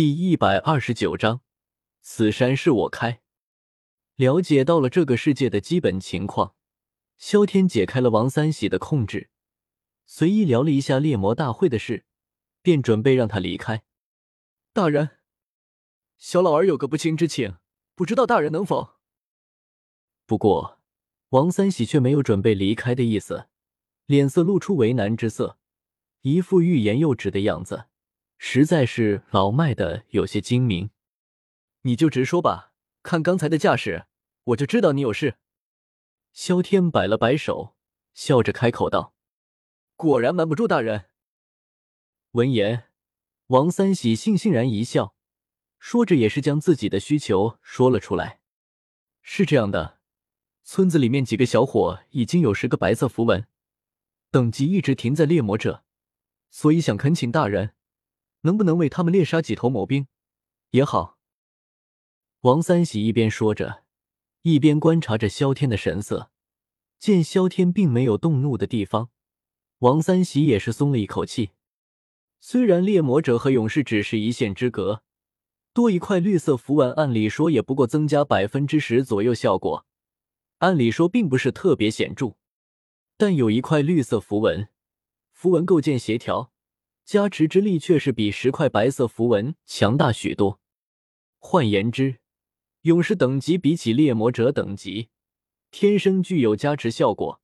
第一百二十九章，此山是我开。了解到了这个世界的基本情况，萧天解开了王三喜的控制，随意聊了一下猎魔大会的事，便准备让他离开。大人，小老儿有个不情之请，不知道大人能否？不过，王三喜却没有准备离开的意思，脸色露出为难之色，一副欲言又止的样子。实在是老迈的有些精明，你就直说吧，看刚才的架势，我就知道你有事。萧天摆了摆手，笑着开口道：“果然瞒不住大人。”闻言，王三喜悻悻然一笑，说着也是将自己的需求说了出来。是这样的，村子里面几个小伙已经有十个白色符文，等级一直停在猎魔者，所以想恳请大人。能不能为他们猎杀几头魔兵也好。王三喜一边说着，一边观察着萧天的神色。见萧天并没有动怒的地方，王三喜也是松了一口气。虽然猎魔者和勇士只是一线之隔，多一块绿色符文，按理说也不过增加百分之十左右效果，按理说并不是特别显著。但有一块绿色符文，符文构建协调。加持之力却是比十块白色符文强大许多。换言之，勇士等级比起猎魔者等级，天生具有加持效果，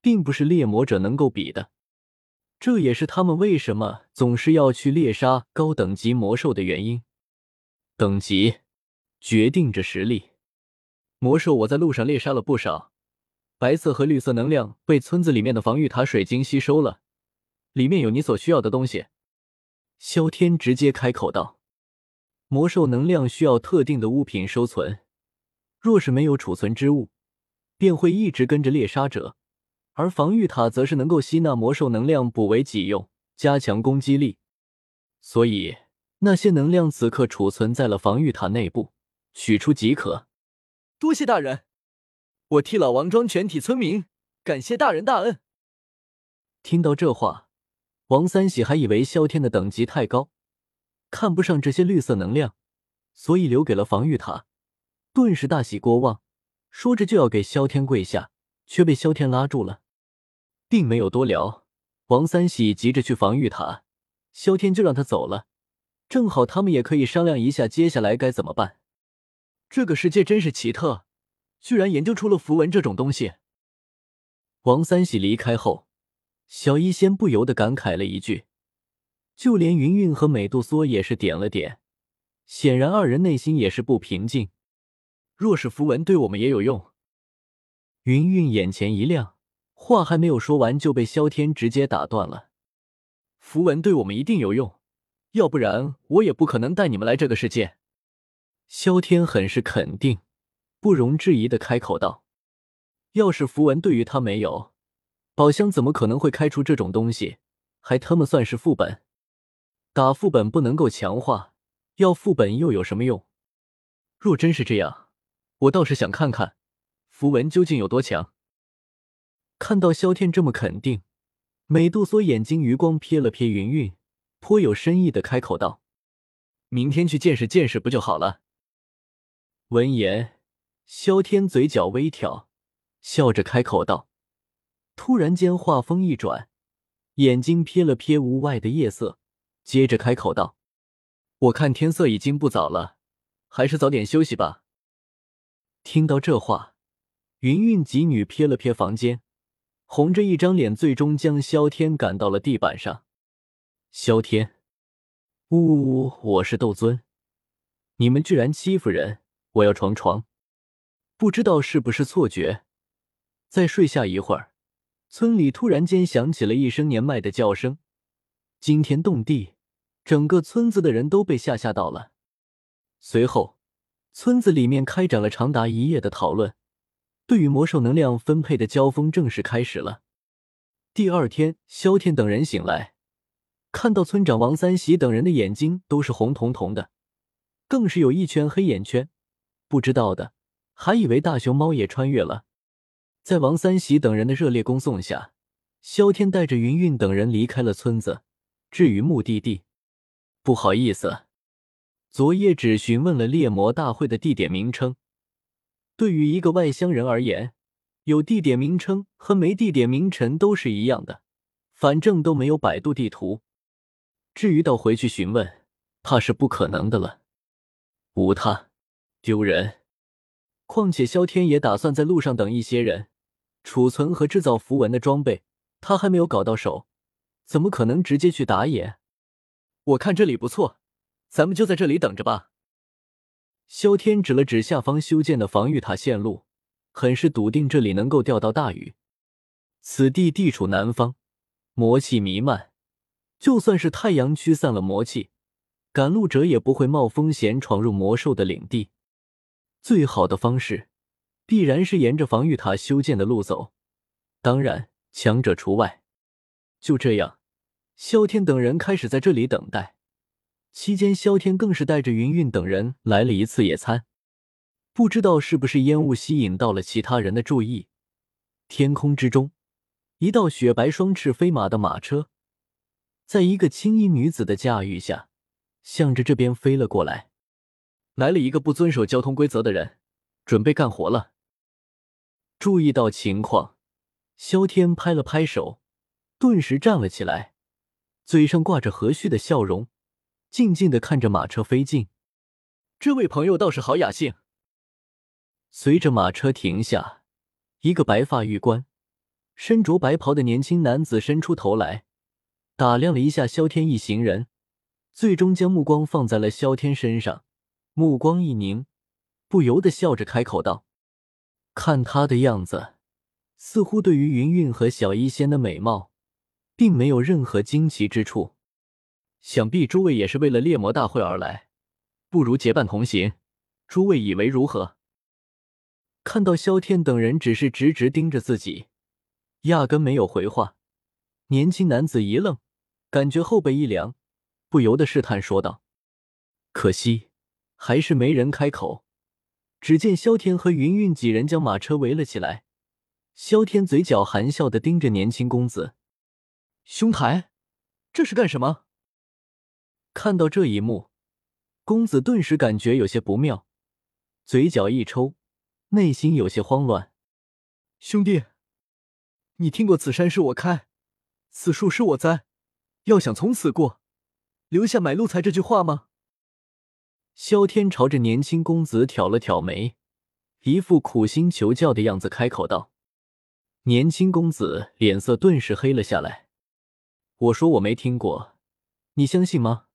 并不是猎魔者能够比的。这也是他们为什么总是要去猎杀高等级魔兽的原因。等级决定着实力。魔兽我在路上猎杀了不少，白色和绿色能量被村子里面的防御塔水晶吸收了。里面有你所需要的东西，萧天直接开口道：“魔兽能量需要特定的物品收存，若是没有储存之物，便会一直跟着猎杀者。而防御塔则是能够吸纳魔兽能量，补为己用，加强攻击力。所以那些能量此刻储存在了防御塔内部，取出即可。”多谢大人，我替老王庄全体村民感谢大人大恩。听到这话。王三喜还以为萧天的等级太高，看不上这些绿色能量，所以留给了防御塔，顿时大喜过望，说着就要给萧天跪下，却被萧天拉住了，并没有多聊。王三喜急着去防御塔，萧天就让他走了，正好他们也可以商量一下接下来该怎么办。这个世界真是奇特，居然研究出了符文这种东西。王三喜离开后。小医仙不由得感慨了一句，就连云云和美杜莎也是点了点，显然二人内心也是不平静。若是符文对我们也有用，云云眼前一亮，话还没有说完就被萧天直接打断了。符文对我们一定有用，要不然我也不可能带你们来这个世界。萧天很是肯定，不容置疑的开口道：“要是符文对于他没有。”宝箱怎么可能会开出这种东西？还他妈算是副本？打副本不能够强化，要副本又有什么用？若真是这样，我倒是想看看符文究竟有多强。看到萧天这么肯定，美杜莎眼睛余光瞥了瞥云云，颇有深意的开口道：“明天去见识见识不就好了？”闻言，萧天嘴角微挑，笑着开口道。突然间，话锋一转，眼睛瞥了瞥屋外的夜色，接着开口道：“我看天色已经不早了，还是早点休息吧。”听到这话，云云几女瞥了瞥房间，红着一张脸，最终将萧天赶到了地板上。萧天，呜呜呜！我是斗尊，你们居然欺负人！我要床床！不知道是不是错觉，再睡下一会儿。村里突然间响起了一声年迈的叫声，惊天动地，整个村子的人都被吓吓到了。随后，村子里面开展了长达一夜的讨论，对于魔兽能量分配的交锋正式开始了。第二天，萧天等人醒来，看到村长王三喜等人的眼睛都是红彤彤的，更是有一圈黑眼圈，不知道的还以为大熊猫也穿越了。在王三喜等人的热烈恭送下，萧天带着云云等人离开了村子。至于目的地，不好意思，昨夜只询问了猎魔大会的地点名称。对于一个外乡人而言，有地点名称和没地点名称都是一样的，反正都没有百度地图。至于到回去询问，怕是不可能的了。无他，丢人。况且萧天也打算在路上等一些人，储存和制造符文的装备，他还没有搞到手，怎么可能直接去打野？我看这里不错，咱们就在这里等着吧。萧天指了指下方修建的防御塔线路，很是笃定这里能够钓到大鱼。此地地处南方，魔气弥漫，就算是太阳驱散了魔气，赶路者也不会冒风险闯入魔兽的领地。最好的方式，必然是沿着防御塔修建的路走，当然强者除外。就这样，萧天等人开始在这里等待。期间，萧天更是带着云云等人来了一次野餐。不知道是不是烟雾吸引到了其他人的注意，天空之中，一道雪白双翅飞马的马车，在一个青衣女子的驾驭下，向着这边飞了过来。来了一个不遵守交通规则的人，准备干活了。注意到情况，萧天拍了拍手，顿时站了起来，嘴上挂着和煦的笑容，静静的看着马车飞进。这位朋友倒是好雅兴。随着马车停下，一个白发玉冠、身着白袍的年轻男子伸出头来，打量了一下萧天一行人，最终将目光放在了萧天身上。目光一凝，不由得笑着开口道：“看他的样子，似乎对于云云和小医仙的美貌，并没有任何惊奇之处。想必诸位也是为了猎魔大会而来，不如结伴同行，诸位以为如何？”看到萧天等人只是直直盯着自己，压根没有回话，年轻男子一愣，感觉后背一凉，不由得试探说道：“可惜。”还是没人开口。只见萧天和云云几人将马车围了起来。萧天嘴角含笑的盯着年轻公子，兄台，这是干什么？看到这一幕，公子顿时感觉有些不妙，嘴角一抽，内心有些慌乱。兄弟，你听过“此山是我开，此树是我栽，要想从此过，留下买路财”这句话吗？萧天朝着年轻公子挑了挑眉，一副苦心求教的样子，开口道：“年轻公子脸色顿时黑了下来。我说我没听过，你相信吗？”